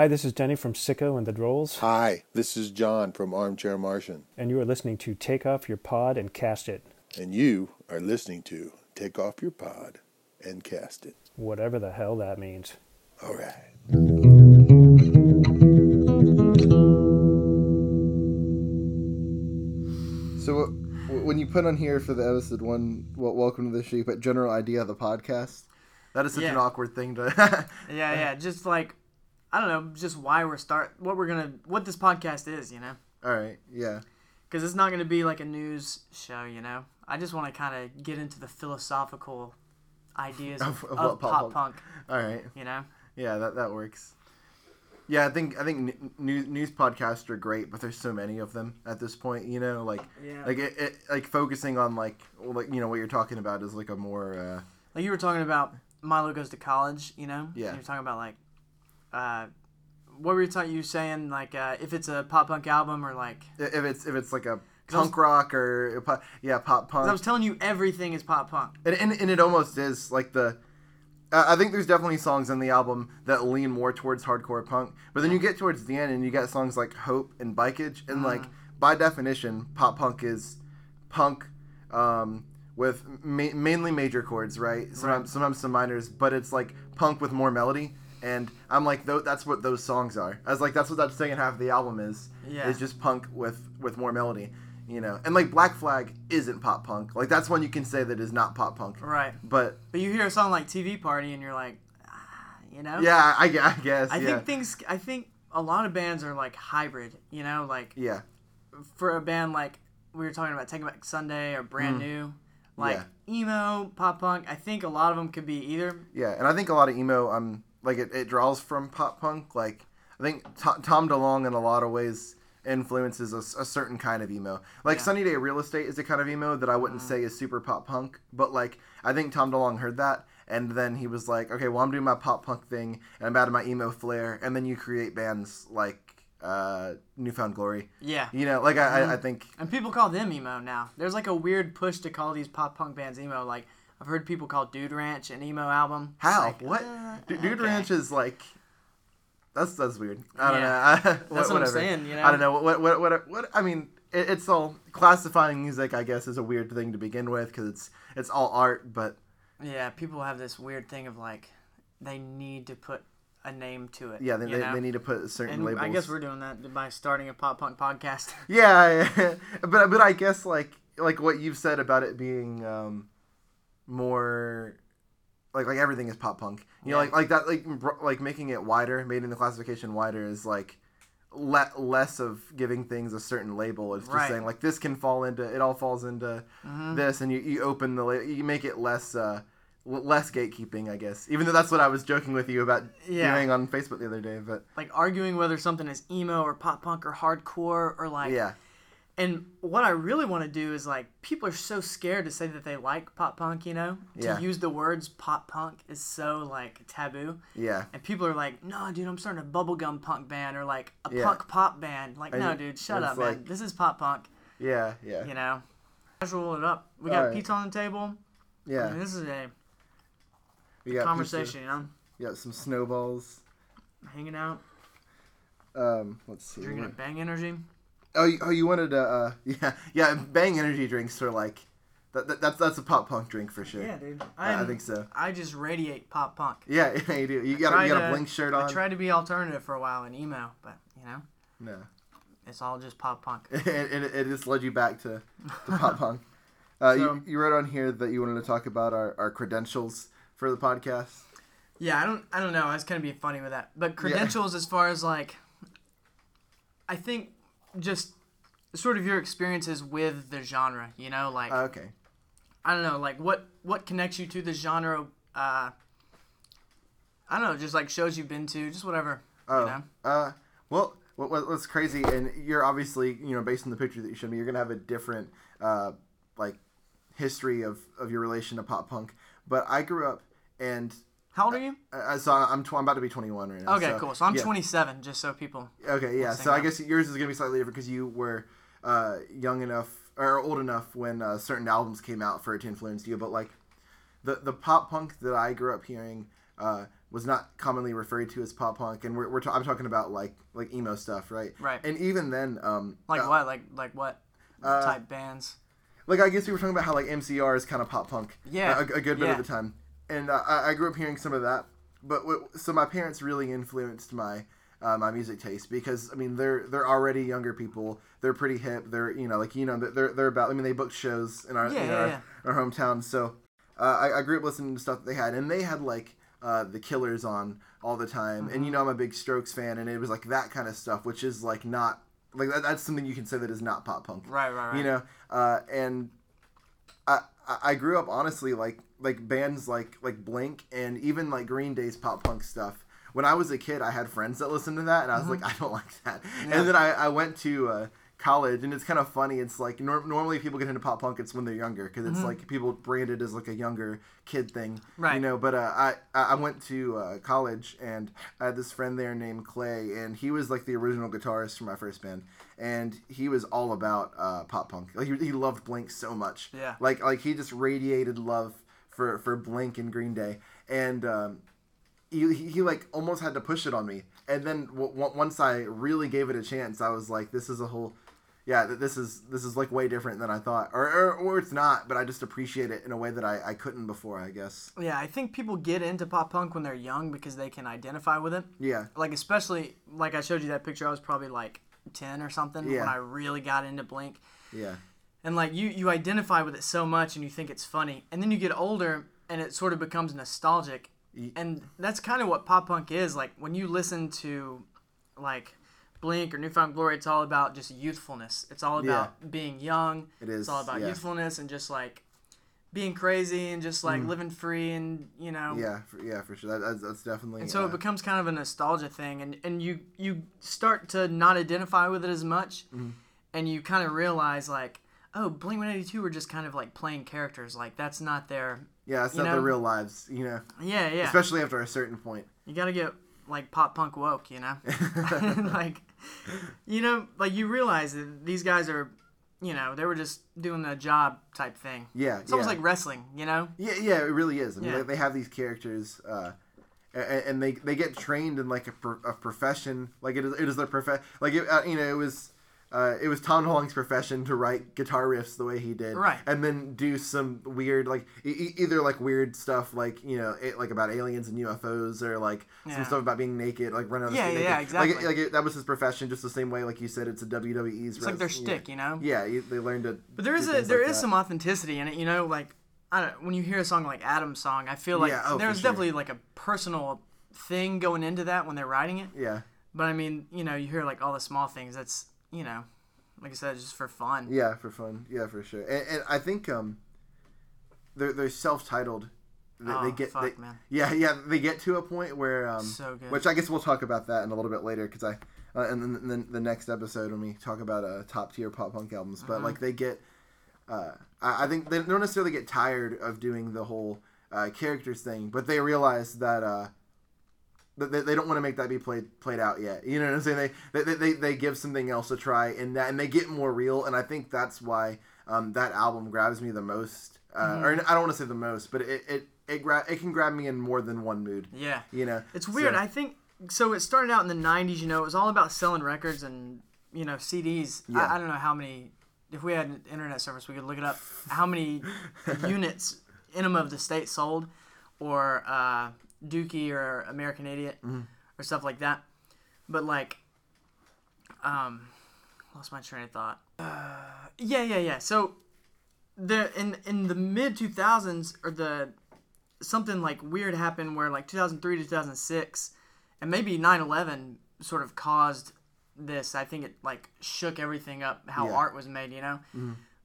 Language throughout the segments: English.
Hi, this is Denny from Sicko and the Drolls, Hi, this is John from Armchair Martian, and you are listening to Take Off Your Pod and Cast It, and you are listening to Take Off Your Pod and Cast It. whatever the hell that means. All right. So uh, when you put on here for the episode one, well, welcome to the show, but general idea of the podcast. That is such an awkward thing to. Yeah, yeah. Just like I don't know, just why we're start what we're gonna what this podcast is, you know, All right, yeah, because it's not gonna be like a news show, you know. I just want to kind of get into the philosophical ideas of, Of- of pop pop, punk- punk, all right, you know. yeah, that that works. Yeah, I think I think news news podcasts are great, but there's so many of them at this point. You know, like Yeah. like it, it like focusing on like like you know what you're talking about is like a more uh, Like you were talking about Milo goes to college, you know. Yeah. You're talking about like, uh, what were you talking? You saying like uh, if it's a pop punk album or like. if it's if it's like a I was- punk rock or yeah pop 'cause I was telling you everything is pop punk. and, and, and it almost is like the uh, i think there's definitely songs in the album that lean more towards hardcore punk but then you get towards the end and you get songs like hope and bikeage and like by definition pop punk is punk um, with ma- mainly major chords right sometimes, Right. sometimes some minors but it's like punk with more melody and i'm like that's what those songs are i was like that's what that second half of the album is Yeah. is just punk with with more melody you know and like black flag isn't pop punk like that's one you can say that is not pop punk Right. but But you hear a song like TV Party and you're like, ah, you know. yeah i, I guess I yeah think things. I think a lot of bands are like hybrid. You know, like yeah for a band like we were talking about Take Back Sunday or Brand New, like Mm. Yeah. emo, pop punk. I think a lot of them could be either. yeah and i think a lot of emo um like it, it draws from pop punk like i think Tom, Tom DeLonge in a lot of ways influences a certain kind of emo like Yeah. sunny day real estate is a kind of emo that i wouldn't say is super pop punk but like i think tom DeLonge heard that and then he was like okay well i'm doing my pop punk thing and i'm adding my emo flair and then you create bands like uh newfound glory Yeah. you know like i I, I think And people call them emo now. There's like a weird push to call these pop punk bands emo. Like I've heard people call Dude Ranch an emo album. How? Like, what? uh, Dude, Dude okay. Ranch is like. That's that's weird. I don't Yeah. know. what I'm saying, you know? I don't know. What what what what? I mean, it, it's all classifying music. I guess is a weird thing to begin with because it's it's all art. But Yeah, people have this weird thing of like they need to put a name to it. yeah, they, they, they need to put a certain label. And labels. I guess we're doing that by starting a pop punk podcast. Yeah, yeah. but but I guess like like what you've said about it being um, more like like everything is pop punk. You know, like like that like br- like making it wider, making the classification wider is like le- less of giving things a certain label. It's just Right. saying like this can fall into it all falls into Mm-hmm. this, and you, you open the la- you make it less. Uh, Less gatekeeping, I guess. Even though that's what I was joking with you about Yeah. doing on Facebook the other day, but like arguing whether something is emo or pop punk or hardcore or like yeah, And what I really want to do is like people are so scared to say that they like pop punk, you know? Yeah. To use the words pop punk is so like taboo. yeah, And people are like, "No, dude, I'm starting a bubblegum punk band or like a Yeah. punk pop band." Like, And "No, dude, shut up, man. This is pop punk." yeah, yeah, You know? Casual it up. We got Alright. pizza on the table. I yeah. mean, this is a We got pizza. conversation, you know? We got some snowballs. Hanging out, Um, let's see. drinking a bang energy. Oh, you, oh, you wanted to? Uh, yeah, yeah. Bang energy drinks are like that, that. That's that's a pop punk drink for sure. Yeah, dude. I, I think so. I just radiate pop punk. Yeah, yeah, you do. You got a, you got a blink shirt on. I tried to be alternative for a while in emo, but you know, No, it's all just pop punk. it, it, it just led you back to, to pop punk. Uh, So- you, you wrote on here that you wanted to talk about our, our credentials for the podcast. Yeah, I don't I don't know. I was kind of being funny with that. But credentials as far as like I think just sort of your experiences with the genre, you know, like Uh, okay. I don't know, like what what connects you to the genre uh I don't know, just like shows you've been to, just whatever. Oh, You know? uh, well, what, what, what's crazy, and you're obviously, you know, based on the picture that you showed me, you're gonna have a different, uh, like, history of, of your relation to pop punk. But I grew up, and How old are you? uh, so I'm, tw- I'm about to be 21 right now. Okay, so, cool. So I'm yeah. 27, just so people. Okay, yeah. So I guess yours is gonna be slightly different because you were uh, young enough or old enough when uh, certain albums came out for it to influence you. But like the the pop punk that I grew up hearing, uh, was not commonly referred to as pop punk, and we're, we're ta- I'm talking about like like emo stuff, right? Right. And even then, um, Like uh, what? Like like what uh, type bands? like I guess we were talking about how like MCR is kind of pop punk, Yeah, a, a good bit yeah. of the time, and uh, I, I grew up hearing some of that. But what, so my parents really influenced my uh, my music taste because I mean they're they're already younger people. They're pretty hip. They're you know like you know they're they're about. I mean they booked shows in our Yeah, in yeah, our, yeah. our hometown. So uh, I, I grew up listening to stuff that they had, and they had like uh, the Killers on all the time. And Mm-hmm. you know I'm a big Strokes fan, and it was like that kind of stuff, which is like not like that, that's something you can say that is not pop punk. Right, right, right. You know, uh, and I I grew up honestly like like bands like like Blink and even like Green Day's pop punk stuff. When I was a kid, I had friends that listened to that, and I was like, I don't like that. Mm-hmm. Yeah. And then I, I went to uh, college, and it's kind of funny. It's like nor- normally people get into pop punk, it's when they're younger, because it's like people brand it as like a younger kid thing, Mm-hmm. Right. You know. But uh, I I I went to uh, college, and I had this friend there named Clay, and he was like the original guitarist for my first band, and he was all about uh, pop punk. Like he, he loved Blink so much, Yeah. Like like he just radiated love for for Blink and Green Day, and um, he, he, he like almost had to push it on me. And then w- w- once I really gave it a chance, I was like, this is a whole, yeah, this is this is like way different than I thought, or or, or it's not, but I just appreciate it in a way that I, I couldn't before, I guess. Yeah, I think people get into pop punk when they're young because they can identify with it. Yeah, Like especially like I showed you that picture. I was probably like ten or something Yeah. when I really got into Blink. yeah, and like you you identify with it so much and you think it's funny and then you get older and it sort of becomes nostalgic and that's kind of what pop punk is like when you listen to like blink or newfound glory it's all about just youthfulness it's all about being young It is, it's all about yeah. youthfulness and just like being crazy and just like living free and you know Mm. yeah, for, yeah, for sure. That, that's, that's definitely. and so uh, it becomes kind of a nostalgia thing, and, and you you start to not identify with it as much, Mm-hmm. and you kind of realize like, oh, Blink One Eighty Two were just kind of like playing characters, like that's not their, yeah, it's not their real lives, you know. yeah, yeah. Especially after a certain point. you gotta get like pop punk woke, you know, like, you know, like you realize that these guys are, you know, they were just doing a job type thing. Yeah, It's almost yeah. like wrestling, you know. Yeah, yeah, it really is. I mean, Yeah. they, have these characters, uh, and, and they they get trained in like a, pro- a profession. Like it is, it is their profession. Like it, uh, you know, it was. Uh, it was Tom DeLonge's profession to write guitar riffs the way he did, Right. And then do some weird, like e- either like weird stuff, like you know, it, like about aliens and UFOs, or like Yeah. some stuff about being naked, like running on the Yeah, street yeah, naked. Like, exactly. it- like it, that was his profession, just the same way, like you said, it's a WWE's. It's like their shtick, you know. Yeah, you- they learned to. But there is a there like is that. some authenticity in it, you know, like I don't when you hear a song like Adam's song, I feel like Yeah, oh, there's sure. definitely like a personal thing going into that when they're writing it. Yeah, But I mean, you know, you hear like all the small things. That's you know, like I said, just for fun. Yeah, for fun. Yeah, for sure. And, and I think um, they're they're self-titled. They, Oh, they get fuck, they, man. Yeah, yeah. They get to a point where um, So which I guess we'll talk about that in a little bit later because I uh, and then the, the next episode when we talk about uh, top tier pop punk albums. Mm-hmm. But like they get, uh, I, I think they don't necessarily get tired of doing the whole uh, characters thing, but they realize that. They, they don't want to make that be played played out yet. You know what I'm saying? They they, they, they give something else a try and that and they get more real and I think that's why um, that album grabs me the most. Uh, Mm-hmm. Or I don't want to say the most, but it it it, gra- it can grab me in more than one mood. Yeah. You know, It's weird. So- I think so. It started out in the '90s. You know, it was all about selling records and you know CDs. Yeah. I, I don't know how many. If we had an internet service, we could look it up. How many units Enema of the State sold, or uh, Dookie or American Idiot, Mm-hmm. or stuff like that. But like, um, lost my train of thought. Uh, yeah, yeah, yeah. So the in in the mid 2000s or the something like weird happened where like 2003 to 2006 and maybe 9-11 sort of caused this i think it like shook everything up how Yeah. art was made you know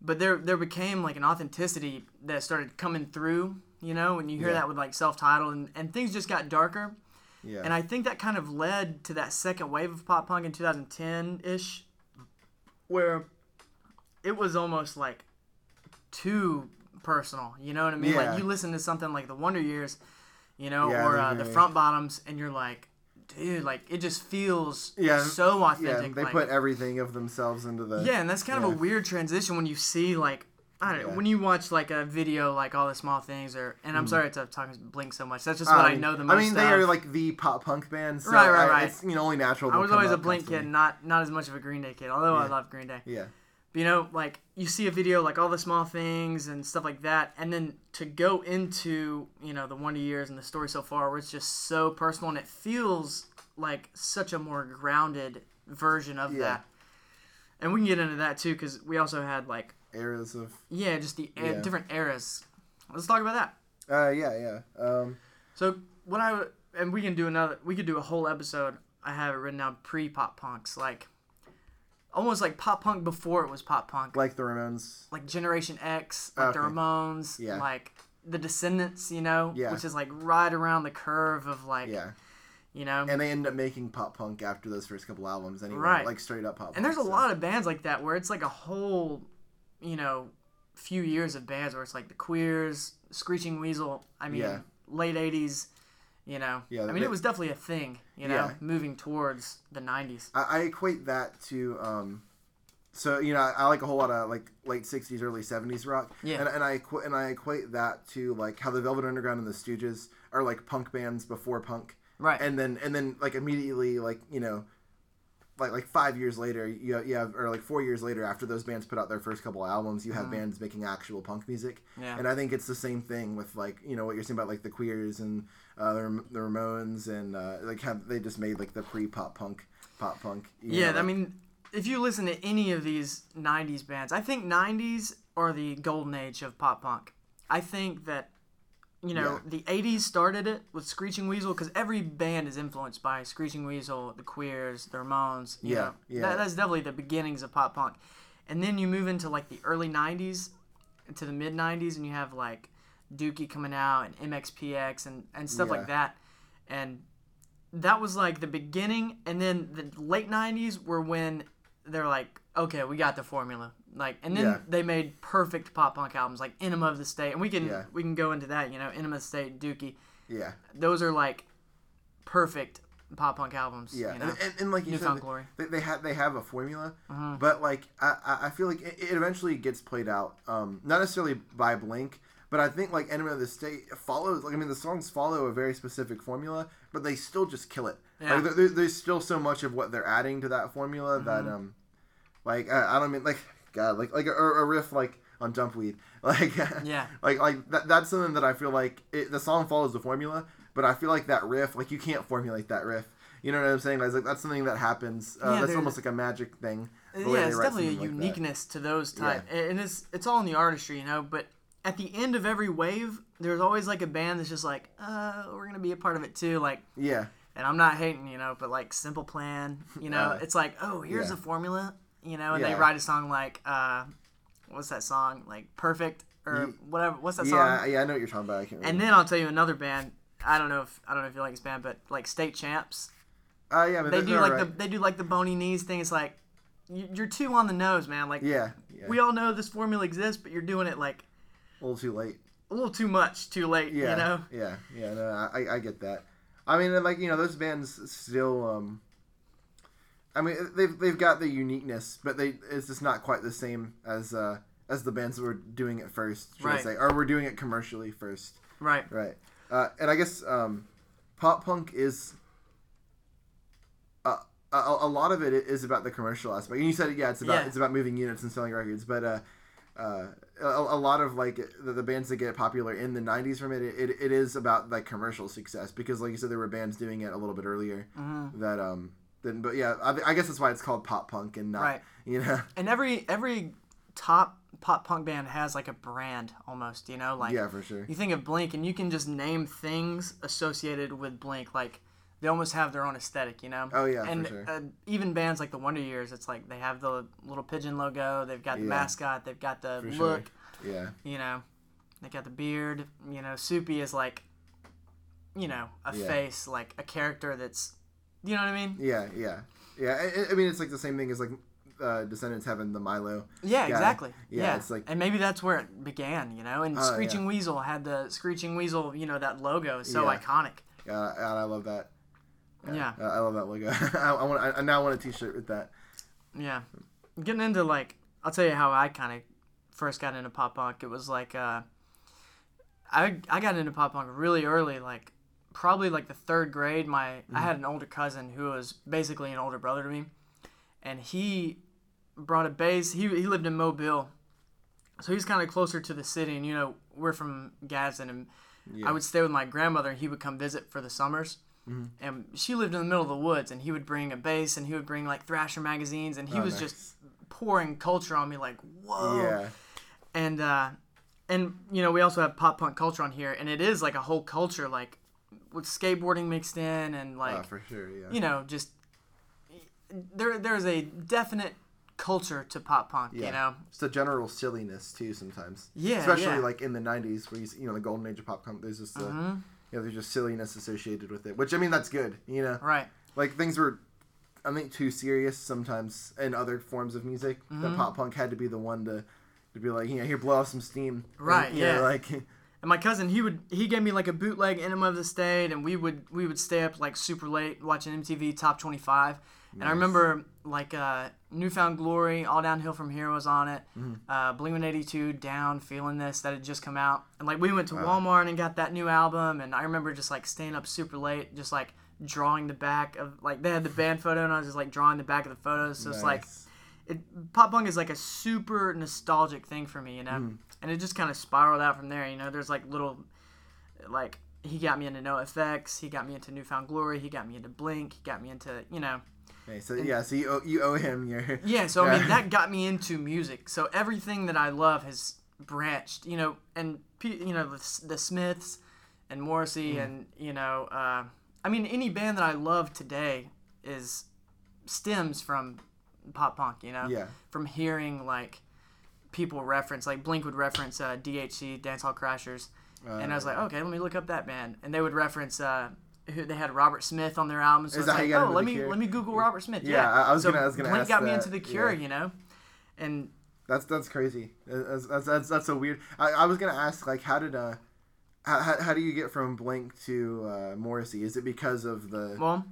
but there there became like an authenticity that started coming through you know and you hear Yeah. that with like self-titled and, and things just got darker yeah. and I think that kind of led to that second wave of pop punk in 2010 ish, where it was almost like too personal. You know what I mean? Yeah. Like you listen to something like the Wonder Years, you know, Yeah, or uh, the Front Bottoms, and you're like, dude, like it just feels Yeah, so yeah, authentic. they like- put everything of themselves into the yeah, and that's kind of a weird transition when you see like I don't know. When you watch like a video like all the small things, or and I'm mm-hmm. sorry to talk Blink so much. That's just what I um, know the most. I mean, they of. are like the pop punk band. So Right, right, I- right. It's you know only natural. I was always a Blink constantly. kid, not not as much of a Green Day kid. Although I love Green Day. Yeah. But, you know, like you see a video like all the small things and stuff like that, and then to go into you know the Wonder Years and the story so far, where it's just so personal and it feels like such a more grounded version of Yeah. that. And we can get into that too, because we also had like Eras of. yeah, just the Yeah. different eras. Let's talk about that. Uh, yeah, yeah. Um, So what I and we can do another. We could do a whole episode. I have it written down pre pop punks, like almost like pop punk before it was pop punk, like the Ramones. like Generation X, like the Okay. Ramones, Yeah. like the Descendents, you know, Yeah. which is like right around the curve of like, Yeah, you know, and they end up making pop punk after those first couple albums anyway. Right. Like straight up pop. and there's a so- lot of bands like that where it's like a whole, you know, few years of bands where it's like the Queers, Screeching Weasel. I mean, Yeah. late '80s. You know, Yeah, I mean, they- it was definitely a thing. You know, Yeah. moving towards the '90s. I, I equate that to um, so you know I, I like a whole lot of like late '60s, early '70s rock. Yeah. And, and I equ- and I equate that to like how the Velvet Underground and the Stooges are like punk bands before punk. Right. And then and then like immediately like you know. Like like five years later, you you have or like four years later after those bands put out their first couple albums, you have bands making actual punk music. Yeah. And I think it's the same thing with like you know what you're saying about like the Queers and uh, the, Ram- the Ramones and uh, like have they just made like the pre pop punk pop punk. Yeah, know, I mean, if you listen to any of these '90s bands, I think '90s are the golden age of pop punk. I think that you know Yeah. the '80s started it with Screeching Weasel because every band is influenced by Screeching Weasel, the Queers, the Ramones. You Yeah, know, yeah. That, that's definitely the beginnings of pop punk. And then you move into like the early '90s, to the mid '90s, and you have like Dookie coming out and MXPX and and stuff Yeah. like that, and that was like the beginning and then the late 90s were when they're like okay we got the formula like and then Yeah. they made perfect pop punk albums like enema of the state and we can Yeah. we can go into that you know enema of the state dookie yeah, those are like perfect pop punk albums yeah, you know? and, and, and like you Newfound said, Glory. they, they have they have a formula, Mm-hmm. but like I, I feel like it, it eventually gets played out, um, not necessarily by Blink, but I think like Enema of the State follows. Like I mean, the songs follow a very specific formula, but they still just kill it. Yeah. Like there- there's still so much of what they're adding to that formula Mm-hmm. that um, like I, I don't mean like God, like like a, a riff like on Dumpweed, like Yeah. like like that, that's something that I feel like it, the song follows the formula, but I feel like that riff, like you can't formulate that riff. You know what I'm saying? Like, like that's something that happens. Uh, Yeah, that's almost like a magic thing. the yeah it's definitely a something like that. uniqueness to those type and it's it's all in the artistry you know but at the end of every wave there's always like a band that's just like uh we're gonna be a part of it too like Yeah, and I'm not hating, you know, but like Simple Plan, you know, Uh, it's like, oh, here's yeah. a formula, you know, and they write a song like, uh, what's that song, like Perfect or whatever, what's that yeah, song? yeah. yeah, I know what you're talking about. I can't And then I'll tell you another band. I don't know if I don't know if you like this band, but like State Champs, uh, yeah, but they do like alright. the they do like the bony knees thing. It's like you- you're too on the nose, man. Like yeah, yeah. we all know this formula exists, but you're doing it like a little too late. a little too much, too late. Yeah, You know? yeah, yeah. No, I, I get that. I mean, like you know, those bands still. um I mean, they've they've got the uniqueness, but they it's just not quite the same as uh as the bands that were doing it first, should I say, or we're doing it commercially first. Right. Right. Uh, and I guess um, pop punk is. Uh, a, a lot of it is about the commercial aspect. And you said, yeah, it's about Yeah. it's about moving units and selling records. But uh, uh, a, a lot of like the, the bands that get popular in the '90s from it, it, it is about like commercial success because, like you said, there were bands doing it a little bit earlier. Mm-hmm. That um, then but yeah, I, I guess that's why it's called pop punk and not Right. you know And every every top pop punk band has like a brand almost, you know, like yeah for sure you think of Blink and you can just name things associated with Blink like they almost have their own aesthetic, you know. Oh, yeah, for and sure. uh, even bands like the Wonder Years, it's like they have the little pigeon logo, they've got the Yeah. mascot, they've got the for sure look, yeah you know, they got the beard. You know, Soupy is like, you know, a Yeah. face like a character that's, you know what I mean? yeah yeah yeah. I, I mean, it's like the same thing as like uh, Descendents having the Milo. Yeah, Yeah. exactly. Yeah, Yeah, it's like- and maybe that's where it began, you know. And Oh, Screeching yeah. Weasel had the Screeching Weasel, you know, that logo is so Yeah. iconic. Yeah, and I love that. Yeah. Uh, I love that logo. I, I want. I, I now want a T-shirt with that. Yeah. Getting into like, I'll tell you how I kind of first got into pop punk. It was like uh, I I got into pop punk really early, like probably like the third grade. My I had an older cousin who was basically an older brother to me, and he brought a bass. He he lived in Mobile, so he's kind of closer to the city. And you know we're from Gadsden, and I would stay with my grandmother. and He would come visit for the summers. And she lived in the middle of the woods, and he would bring a bass, and he would bring like Thrasher magazines, and he Oh, was nice. just pouring culture on me, like whoa Yeah. and uh and you know we also have pop punk culture on here and it is like a whole culture like with skateboarding mixed in and like oh, for sure. Yeah. you know just there there's a definite culture to pop punk Yeah. you know It's the general silliness too sometimes. Yeah, Especially yeah. like in the '90s, where you, s- you know the golden age of pop punk. There's just, uh, Mm-hmm. you know, there's just silliness associated with it. Which I mean, that's good. You know, right like things were, I think, too serious sometimes in other forms of music. Mm-hmm. That pop punk had to be the one to, to be like, you know, here, blow off some steam. And, Right, know, yeah. like, and my cousin he would he gave me like a bootleg enema of the state and we would we would stay up like super late watching mtv top 25 and i remember like uh newfound glory all downhill from here was on it. Mm-hmm. uh blink 182 down feeling this that had just come out. And like we went to walmart and got that new album and i remember just like staying up super late just like drawing the back of like they had the band photo and i was just like drawing the back of the photos. So it's like it pop punk is like a super nostalgic thing for me, you know, Mm. And it just kind of spiraled out from there. You know, there's like little, like he got me into NOFX, he got me into Newfound Glory, he got me into Blink, he got me into you know, Okay, so yeah, so you owe, you owe him your yeah. So I mean that got me into music. So everything that I love has branched, you know, and you know the, the Smiths and Morrissey Mm. and you know, uh, I mean any band that I love today is stems from pop punk, you know yeah. from hearing like people reference like Blink would reference uh, DHC Dancehall Crashers, and I was like, okay, let me look up that band, and they would reference uh, who they had Robert Smith on their album, so it's like, oh, let me Cure? let me Google Robert Smith. Yeah, Yeah, I- I was so gonna- I was gonna Blink ask got me into the Cure, yeah. you know, and That's that's crazy. That's that's that's, that's so weird. I, I was gonna ask like how did uh how, how, do you get from Blink to uh, Morrissey? Is it because of the well,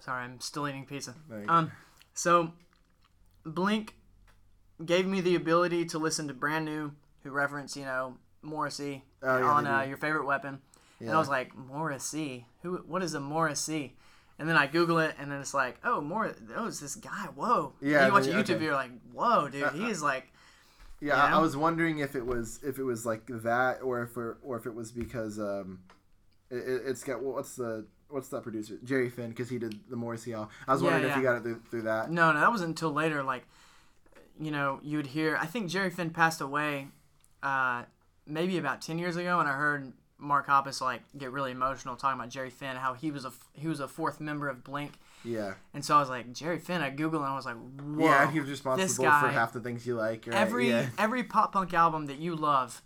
sorry, I'm still eating pizza. Um, so Blink gave me the ability to listen to brand new, who reference you know Morrissey Oh, yeah, on uh, your favorite weapon, and I was like Morrissey, who? What is a Morrissey? And then I Google it, and then it's like, oh, more, oh, it's this guy. Whoa. Yeah, And you watch a YouTube okay. you're like, whoa, dude, he is like, Yeah, You I, I was wondering if it was if it was like that or if it, or if it was because um it, it- it's got what's the what's that producer Jerry Finn because he did the Morrissey album. I was Yeah, wondering if yeah. you got it through, through that. No, no, that wasn't until later. Like, you know, you would hear. I think Jerry Finn passed away, uh, maybe about ten years ago, and I heard Mark Hoppus like get really emotional talking about Jerry Finn, how he was a he was a fourth member of Blink, Yeah, and so I was like Jerry Finn. I googled and I was like, whoa. yeah, he was responsible guy, for half the things you like. Right? every yeah. every pop punk album that you love,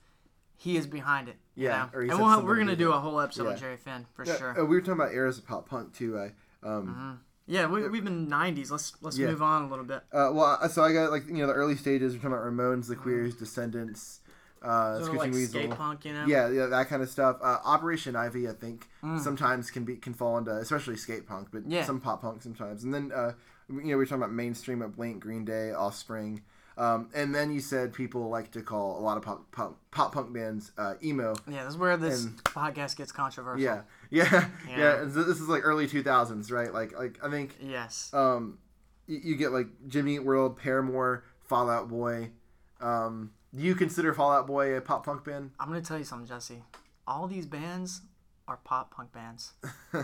he is behind it. You Yeah, know? or he and we'll, we're gonna do do a whole episode Yeah. with Jerry Finn for Yeah, sure. uh, we were talking about eras of pop punk too. I um. Yeah, we, we've been '90s. Let's let's Yeah. move on a little bit. Uh, well, so I got like you know the early stages. We're talking about Ramones, the Queers, Descendents, uh, of like Weasel. skate punk, you know. Yeah, yeah, that kind of stuff. Uh, Operation Ivy, I think, Mm. sometimes can be can fall into, especially skate punk, but Yeah. some pop punk sometimes. And then, uh, you know, we're talking about mainstream at Blink, Green Day, Offspring, um, and then you said people like to call a lot of pop pop, pop punk bands uh, emo. Yeah, this is where this And- podcast gets controversial. Yeah, yeah, yeah. Yeah. so this is like early two thousands, right? Like, like I think Yes. um, you, you get like Jimmy Eat World, Paramore, Fall Out Boy. Um, do you consider Fall Out Boy a pop punk band? I'm gonna tell you something, Jesse. All these bands are pop punk bands.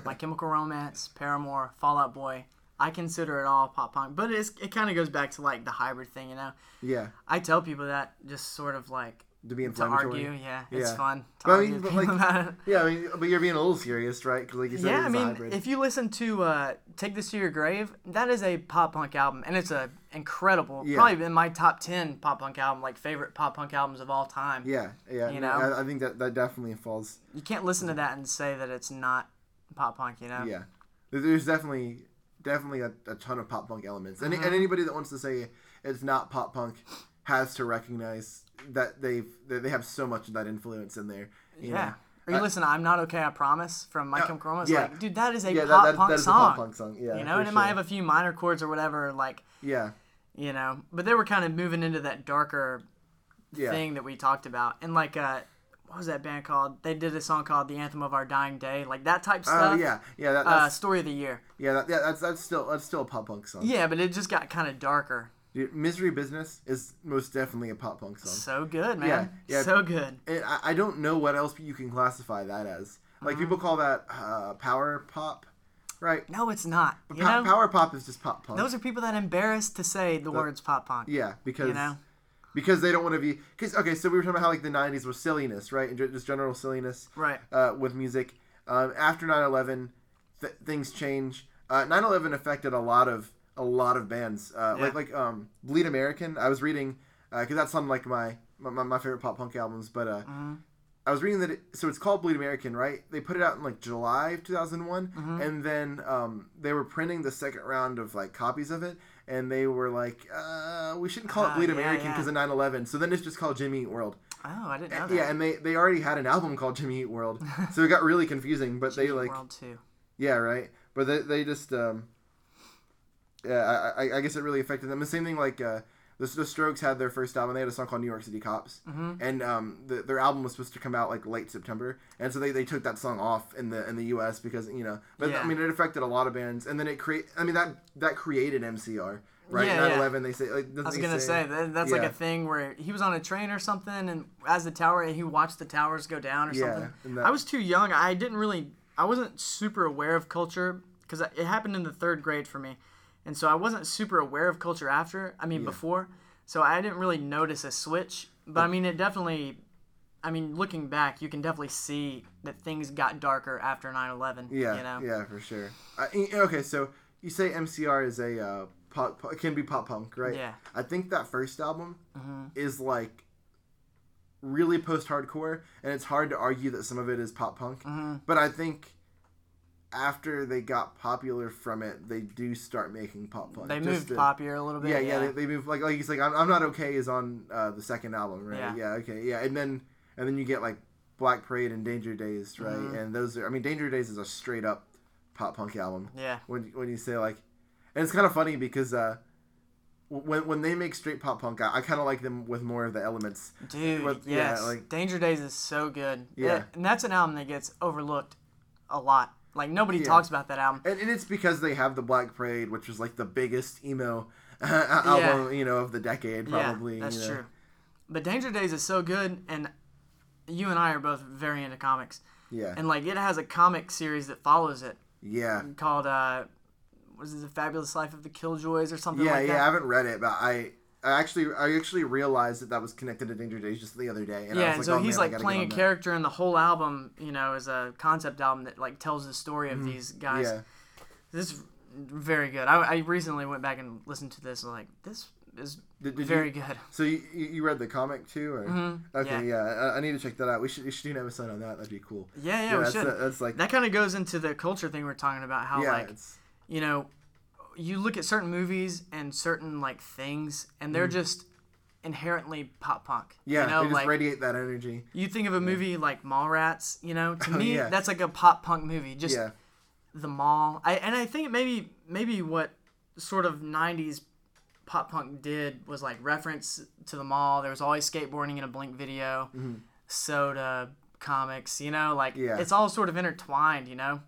My Chemical Romance, Paramore, Fall Out Boy. I consider it all pop punk, but it's, it kind of goes back to like the hybrid thing, you know. Yeah, I tell people that just sort of like to be in to argue. Yeah, it's Yeah. fun to But I mean, but, like. Yeah, I mean, but you're being a little serious, right? Because like you said, Yeah, it's I mean, if you listen to uh, "Take This to Your Grave," that is a pop punk album, and it's a incredible, Yeah. probably in my top ten pop punk album, like favorite pop punk albums of all time. yeah, yeah, you know? I, I think that that definitely falls. You can't listen to that and say that it's not pop punk, you know? Yeah, there's definitely definitely a, a ton of pop punk elements, and, Uh-huh. and anybody that wants to say it's not pop punk has to recognize that they've that they have so much of that influence in there. Yeah. know? Or you I- listen "I'm Not Okay, I Promise" from My Yeah, Chemical Romance. yeah. Like, dude, that is a yeah, pop that, that, punk that is song. a pop punk song. Yeah, you know, and it might have a few minor chords or whatever. Like, yeah, you know. But they were kind of moving into that darker Yeah. thing that we talked about, and like uh, what was that band called? They did a song called "The Anthem of Our Dying Day," like that type Oh stuff. yeah, yeah. That, Uh, that's story of the year. yeah, that, yeah. That's that's still that's still a pop punk song. Yeah, but it just got kind of darker. Dude, Misery Business is most definitely a pop punk song. So good, man. Yeah, yeah. So good. And I, I don't know what else you can classify that as. Like Uh-huh. people call that uh, power pop, right? No, it's not. Know, power pop is just pop punk. those are people that embarrass to say the words pop punk. yeah, because You know? Because they don't want to be. Cause, okay, so we were talking about how like the '90s was silliness, right? And just general silliness Right. uh, with music. Um, after 9/11, th- things change. Uh, 9/11 affected a lot of a lot of bands, uh, Yeah. like like um, Bleed American. I was reading because that's on like my, my my favorite pop punk albums, but uh, Mm-hmm. I was reading that it, so it's called Bleed American, right? They put it out in like July of 2001, Mm-hmm. and then um, they were printing the second round of like copies of it, and they were like, uh, we shouldn't call it Ah, Bleed yeah, American yeah. because of 9/11. So then it's just called Jimmy Eat World. Oh, I didn't know that. Yeah, and they they already had an album called Jimmy Eat World, so it got really confusing. But they like, World too. yeah, right. But they they just um, yeah, I, I, I guess it really affected them. The same thing like uh, the, the Strokes had their first album. They had a song called New York City Cops, Mm-hmm. and um, the, their album was supposed to come out like late September, and so they, they took that song off in the in the U.S. because you know, but Yeah. I mean it affected a lot of bands, and then it create. I mean that that created MCR, right? Yeah, 9/11. They say like I was gonna say that, that's like a thing where he was on a train or something, and as the tower, and he watched the towers go down or Yeah, something. that- I was too young. I didn't really. I wasn't super aware of culture because it happened in the third grade for me, and so I wasn't super aware of culture after. I mean, before, so I didn't really notice a switch. But I mean, it definitely. I mean, looking back, you can definitely see that things got darker after 9/11. Yeah, you know? yeah, for sure. Y- okay, so you say MCR is a uh, pop, it can be pop punk, right? Yeah. I think that first album Mm-hmm. is like really post hardcore, and it's hard to argue that some of it is pop punk. Mm-hmm. But I think after they got popular from it, they do start making pop punk. They Just moved to- popular a little bit. Yeah, yeah, they, they move like like he's like I'm, I'm not okay is on uh, the second album, right? Yeah. Yeah. okay, yeah, and then and then you get like Black Parade and Danger Days, right? Mm-hmm. And those are I mean Danger Days is a straight up pop punk album. yeah. When when you say like, and it's kind of funny because uh, when when they make straight pop punk, I, I kind of like them with more of the elements. Dude, yeah, yes. like- Danger Days is so good. Yeah. It- and that's an album that gets overlooked a lot. Like nobody Yeah. talks about that album. And, and it's because they have the Black Parade, which was like the biggest emo album, you know, of the decade, probably. yeah, that's you know. true. But Danger Days is so good, and you and I are both very into comics. Yeah, And like it has a comic series that follows it yeah, called uh, what is it, The Fabulous Life of the Killjoys or something yeah, like yeah. I haven't read it, but I. I actually, I actually realized that that was connected to Danger Days just the other day, and I yeah, was and like, so oh, he's man, like playing a that. character, and the whole album, you know, is a concept album that like tells the story of these guys. Mm-hmm. Yeah, This is very good. I, I recently went back and listened to this. And like this is Did- did very you- good. So you, you read the comic too, or Mhm, okay, yeah, I, I need to check that out. We should we should do an episode on that. That'd be cool. Yeah, yeah, we that's, should. that's like that kind of goes into the culture thing we're talking about. How yeah, like it's you know, you look at certain movies and certain like things, and they're just inherently pop punk. Mm. yeah, you know, they just like radiate that energy. you think of a movie like Mallrats. You know, to Oh, me yeah. that's like a pop punk movie. Just yeah, the mall. I and I think maybe maybe what sort of '90s pop punk did was like reference to the mall. There was always skateboarding in a Blink video, soda, comics. You know, like Mm-hmm. Yeah. it's all sort of intertwined. You know,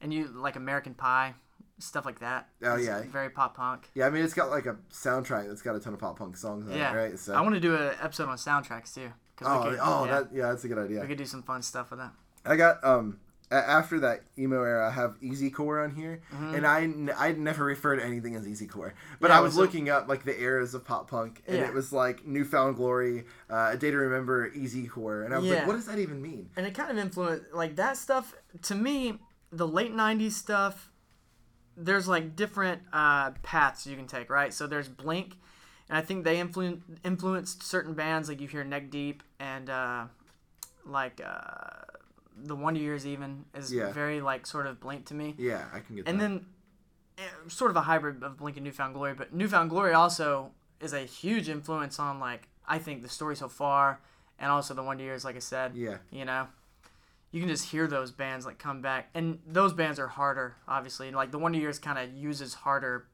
and you like American Pie, stuff like that. Oh, It's yeah. very pop punk. yeah. I mean, it's got like a soundtrack that's got a ton of pop punk songs on Yeah, it, right? So I want to do an episode on soundtracks too. oh, could, oh, yeah, that yeah, that's a good idea. we could do some fun stuff with that. I got um after that emo era, I have easy core on here, Mm-hmm. and I n- I'd never refer to anything as easy core, but Yeah, I was so- looking up like the eras of pop punk, and Yeah. it was like Newfound Glory, uh, A Day to Remember, Easy Core, and I was Yeah. like, what does that even mean? and it kind of influenced like that stuff to me the late 90s stuff there's like different uh, paths you can take right so there's blink and i think they influ- influenced certain bands like you hear neck deep and uh, like uh, the wonder years even is Yeah. very like sort of blink to me Yeah, I can get and that. then eh, sort of a hybrid of blink and newfound glory but newfound glory also is a huge influence on like i think the story so far and also the wonder years like i said yeah, you know you can just hear those bands like come back and those bands are harder obviously like the wonder years kind of uses harder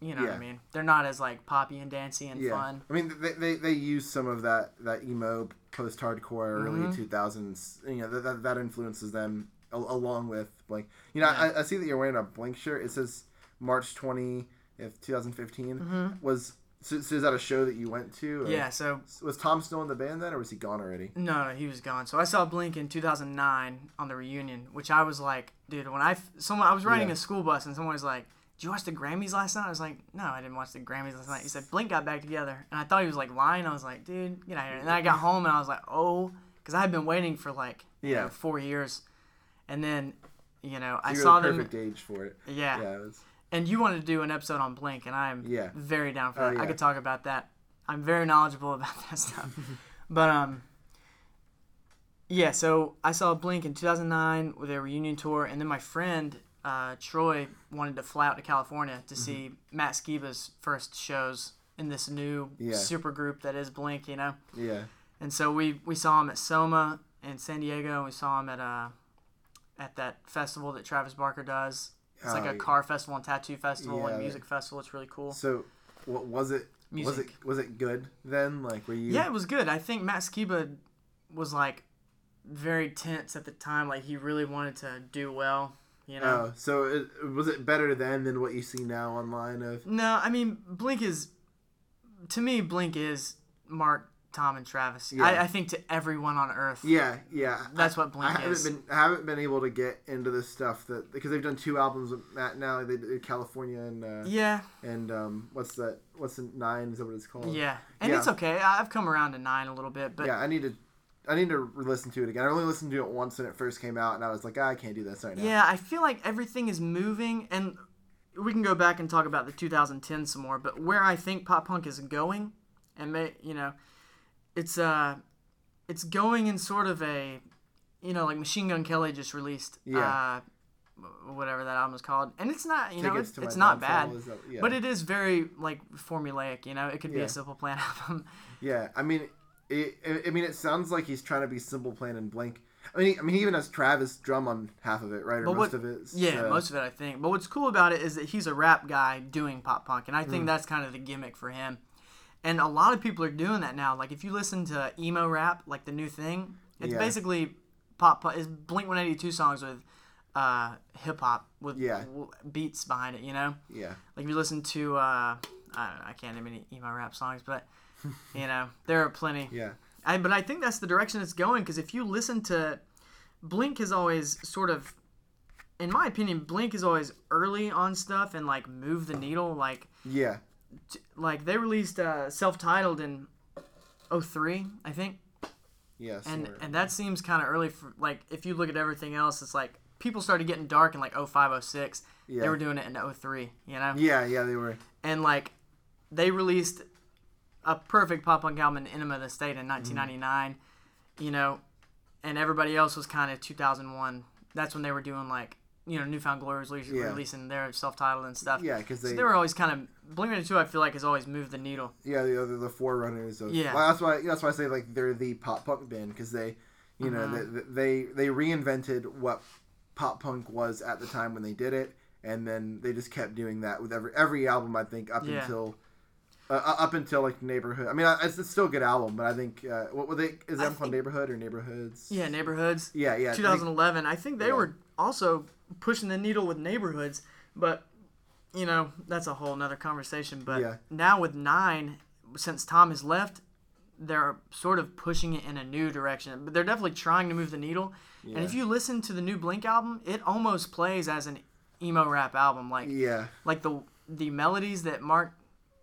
You know what I mean? They're not as like poppy and dancey and yeah. fun. I mean, they, they they use some of that that emo post hardcore Mm-hmm. early two thousands. You know that, that that influences them a, along with Blink. You know, Yeah. I, I see that you're wearing a Blink shirt. It says March twenty, if 2015 Mm-hmm. was. So, so is that a show that you went to? or- Yeah. So Was Tom still in the band then, or was he gone already? No, no, he was gone. So I saw Blink in 2009 on the reunion, which I was like, dude, when I someone I was riding Yeah. a school bus and someone was like, "Did you watch the Grammys last night?" I was like, "No, I didn't watch the Grammys last night." He said Blink got back together, and I thought he was like lying. I was like, "Dude, get out of here!" And then I got home and I was like, "Oh," because I had been waiting for like you know, four years, and then you know I You're saw the them. perfect age for it. Yeah. Yeah. It was, And you wanted to do an episode on Blink, and I'm Yeah. very down for Oh, that. I could talk about that. I'm very knowledgeable about that stuff. but um, yeah. So I saw Blink in 2009 with their reunion tour, and then my friend uh, Troy wanted to fly out to California Mm-hmm. to see Matt Skiba's first shows in this new Yeah. super group that is Blink. You know. yeah. And so we, we saw him at Soma in San Diego, and we saw him at uh at that festival that Travis Barker does. It's like a uh, car festival and tattoo festival Yeah, and music festival. It's really cool. So, what was it? Was it Music. was it good then? Like, were you? Yeah, it was good. I think Matt Skiba was like very tense at the time. Like he really wanted to do well. You know. Oh, so it, was it better then than what you see now online? Of No, I mean Blink is to me Blink is Mark, Tom, and Travis. Yeah. I, I think to everyone on Earth. yeah, yeah. That's I- what Blink I haven't is. been I haven't been able to get into this stuff that because they've done two albums with Matt now. They did California and uh, Yeah, and um, what's that? What's the nine? Is that what it's called? yeah, and Yeah. it's okay. I've come around to nine a little bit, but yeah. I need to. I need to listen to it again. I only listened to it once when it first came out, and I was like, ah, I can't do this right now. Yeah, I feel like everything is moving, and we can go back and talk about the 2010 some more. But where I think pop punk is going, and may, you know, it's uh, it's going in sort of a, you know, like Machine Gun Kelly just released, Yeah. uh, whatever that album is called, and it's not, you know, Tickets it's, to it's not bad, that- yeah. but it is very like formulaic. You know, it could be Yeah. a Simple Plan album. Yeah, I mean, it, I mean, it sounds like he's trying to be Simple Plan and Blink. I mean, he, I mean, he even has Travis drum on half of it, right, or most of it. Yeah, most of it, I think. But what's cool about it is that he's a rap guy doing pop punk, and I think that's kind of the gimmick for him. And a lot of people are doing that now. Like if you listen to emo rap, like the new thing, it's Yeah. basically pop. pop it's Blink One Eighty Two songs with uh, hip hop with Yeah. w- beats behind it. You know, Yeah, like if you listen to uh, I don't know, I can't name any emo rap songs, but you know there are plenty. yeah, I, but I think that's the direction it's going because if you listen to Blink has always sort of in my opinion Blink is always early on stuff and like move the needle like yeah, like they released uh, self-titled in 03 I think yeah. and and that seems kind of early for like if you look at everything else it's like people started getting dark in like 05 06 Yeah. they were doing it in 03 you know yeah, yeah, they were. and like they released a perfect pop punk album in Enema of the State Mm-hmm. in 1999, you know, and everybody else was kind of 2001. That's when they were doing like you know Newfound Glory was releas- Yeah. releasing their self-titled and stuff. Yeah, because they, So they, were always kind of Blink 182. I feel like has always moved the needle. yeah, the other the forerunners of. Yeah. well, that's why that's why I say like they're the pop punk band because they, you know, Mm-hmm. they, they they reinvented what pop punk was at the time when they did it, and then they just kept doing that with every every album I think up Yeah. until. Uh, up until like neighborhood, I mean, it's, it's still a good album, but I think uh, what were they? Is that called neighborhood or neighborhoods? Yeah, Neighborhoods. yeah, yeah. I think- 2011. I think they Yeah. were also pushing the needle with Neighborhoods, but you know that's a whole nother conversation. But Yeah. now with nine, since Tom has left, they're sort of pushing it in a new direction. But they're definitely trying to move the needle. And if you listen to the new Blink album, it almost plays as an emo rap album. Like Yeah, like the the melodies that Mark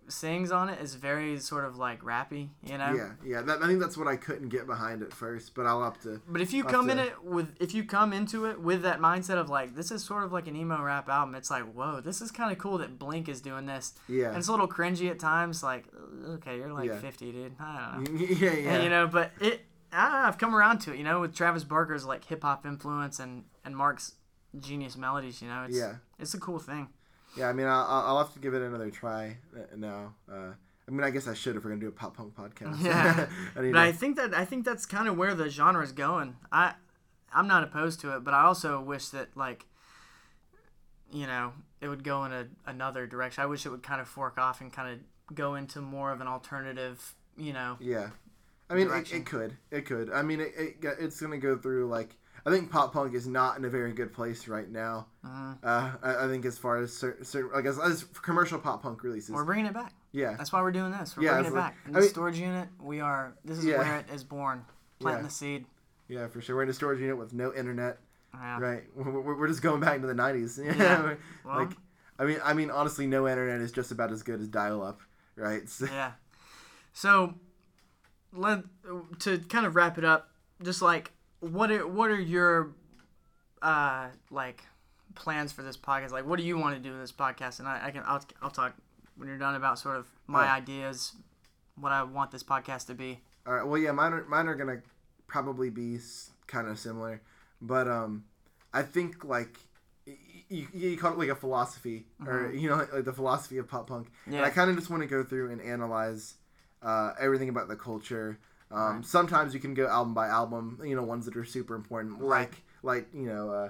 sings on it is very sort of like rappy, you know. yeah, yeah. That, I think that's what I couldn't get behind at first, but I'll have to. But if you come have in it with, if you come into it with that mindset of like, this is sort of like an emo rap album, it's like, whoa, this is kind of cool that Blink is doing this. Yeah. And it's a little cringy at times, like, okay, you're like Yeah. 50, dude. I don't know. yeah, yeah. And, you know, but it, I don't know, I've come around to it, you know, with Travis Barker's like hip hop influence and, and Mark's genius melodies, you know, it's, Yeah. it's a cool thing. Yeah, I mean, I'll, I'll have to give it another try uh, now. Uh, I mean, I guess I should if we're gonna do a pop punk podcast. Yeah. But I think that I think that's kind of where the genre is going. I I'm not opposed to it, but I also wish that like you know it would go in a, another direction. I wish it would kind of fork off and kind of go into more of an alternative, you know. Yeah, I mean, it, it could, it could. I mean, it, it it's gonna go through like I think pop punk is not in a very good place right now. Mhm. Uh, I, I think as far as certain, certain like as, as commercial pop punk releases, We're bringing it back. yeah, That's why we're doing this. We're Yeah, bringing it like- back. In I the mean- storage unit, we are. This is Yeah. where it is born. Planting Yeah. the seed. yeah, for sure. We're in a storage unit with no internet, Yeah. right? We're, we're, just going back to the '90s. Yeah. Well, like, I mean, I mean, honestly, no internet is just about as good as dial-up, right? So, yeah. So, let to kind of wrap it up. Just like what are what are your uh like plans for this podcast? Like, what do you want to do with this podcast? And I, I can I'll I'll talk when you're done about sort of my ideas, what I want this podcast to be. All right. Well, yeah, mine are mine are gonna probably be kind of similar, but um, I think like you, you call it like a philosophy, or you know, like the philosophy of pop punk. And Yeah. I kind of just want to go through and analyze uh, everything about the culture. Um, Right. Sometimes you can go album by album. You know, ones that are super important, Right. like like you know. Uh,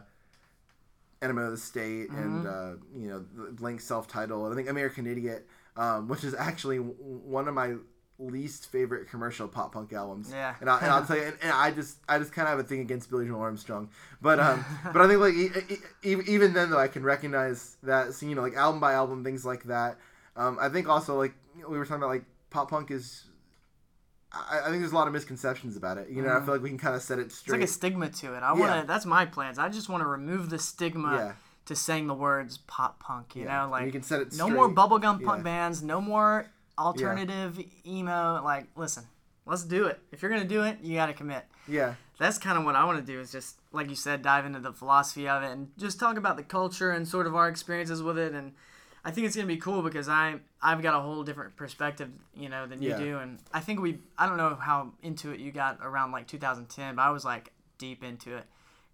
Enema of the State and uh, you know the Blink self-titled. I think American Idiot, um, which is actually one of my least favorite commercial pop punk albums. Yeah. and, I, and I'll tell you, and, and I just I just kind of have a thing against Billie Joe Armstrong, but um, but I think like e- e- e- even then though I can recognize that, so, you know, like album by album things like that. Um, I think also like we were talking about like pop punk is. I, I think there's a lot of misconceptions about it. You know, I mm-hmm. feel like we can kind of set it straight. It's like a stigma to it. I want to. That's my plans. I just want to remove the stigma Yeah. to saying the words pop punk. You Yeah. know, like you can set it no more bubblegum punk bands. No more alternative emo. Like, listen, let's do it. If you're gonna do it, you got to commit. yeah, That's kind of what I want to do. Is just like you said, dive into the philosophy of it and just talk about the culture and sort of our experiences with it. And I think it's gonna be cool because I I've got a whole different perspective, you know, than you Yeah. do. And I think we I don't know how into it you got around like 2010, but I was like deep into it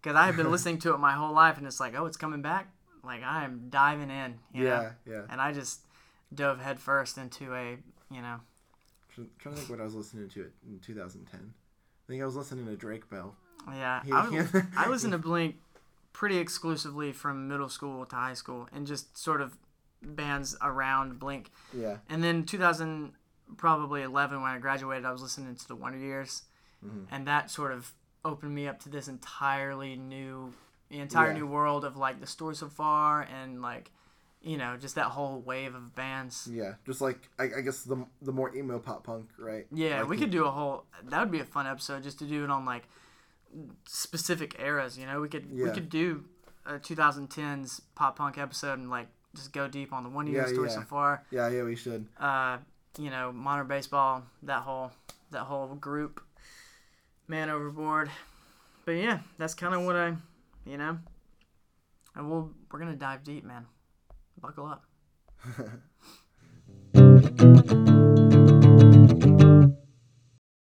because I had been listening to it my whole life, and it's like, oh, it's coming back. Like I am diving in. You yeah, Know? yeah. And I just dove headfirst into a you know Trying trying to think what I was listening to it in 2010. I think I was listening to Drake Bell. Yeah, He- I, I listened to Blink pretty exclusively from middle school to high school, and just sort of bands around Blink. Yeah, And then 2000, probably 11, when I graduated, I was listening to the Wonder Years, Mm-hmm. and that sort of opened me up to this entirely new, entire Yeah. new world of like the story so far, and like, you know, just that whole wave of bands. yeah. Just like I, I guess the the more emo pop punk, right? Yeah, Like we the- could do a whole. That would be a fun episode just to do it on like specific eras. You know, we could we could do a 2010s pop punk episode and like just go deep on the one year Yeah, story so far. Yeah, yeah, we should. Uh, you know, modern baseball, that whole that whole group, man overboard. But yeah, that's kind of what I, you know, and we'll we're gonna dive deep, man. Buckle up.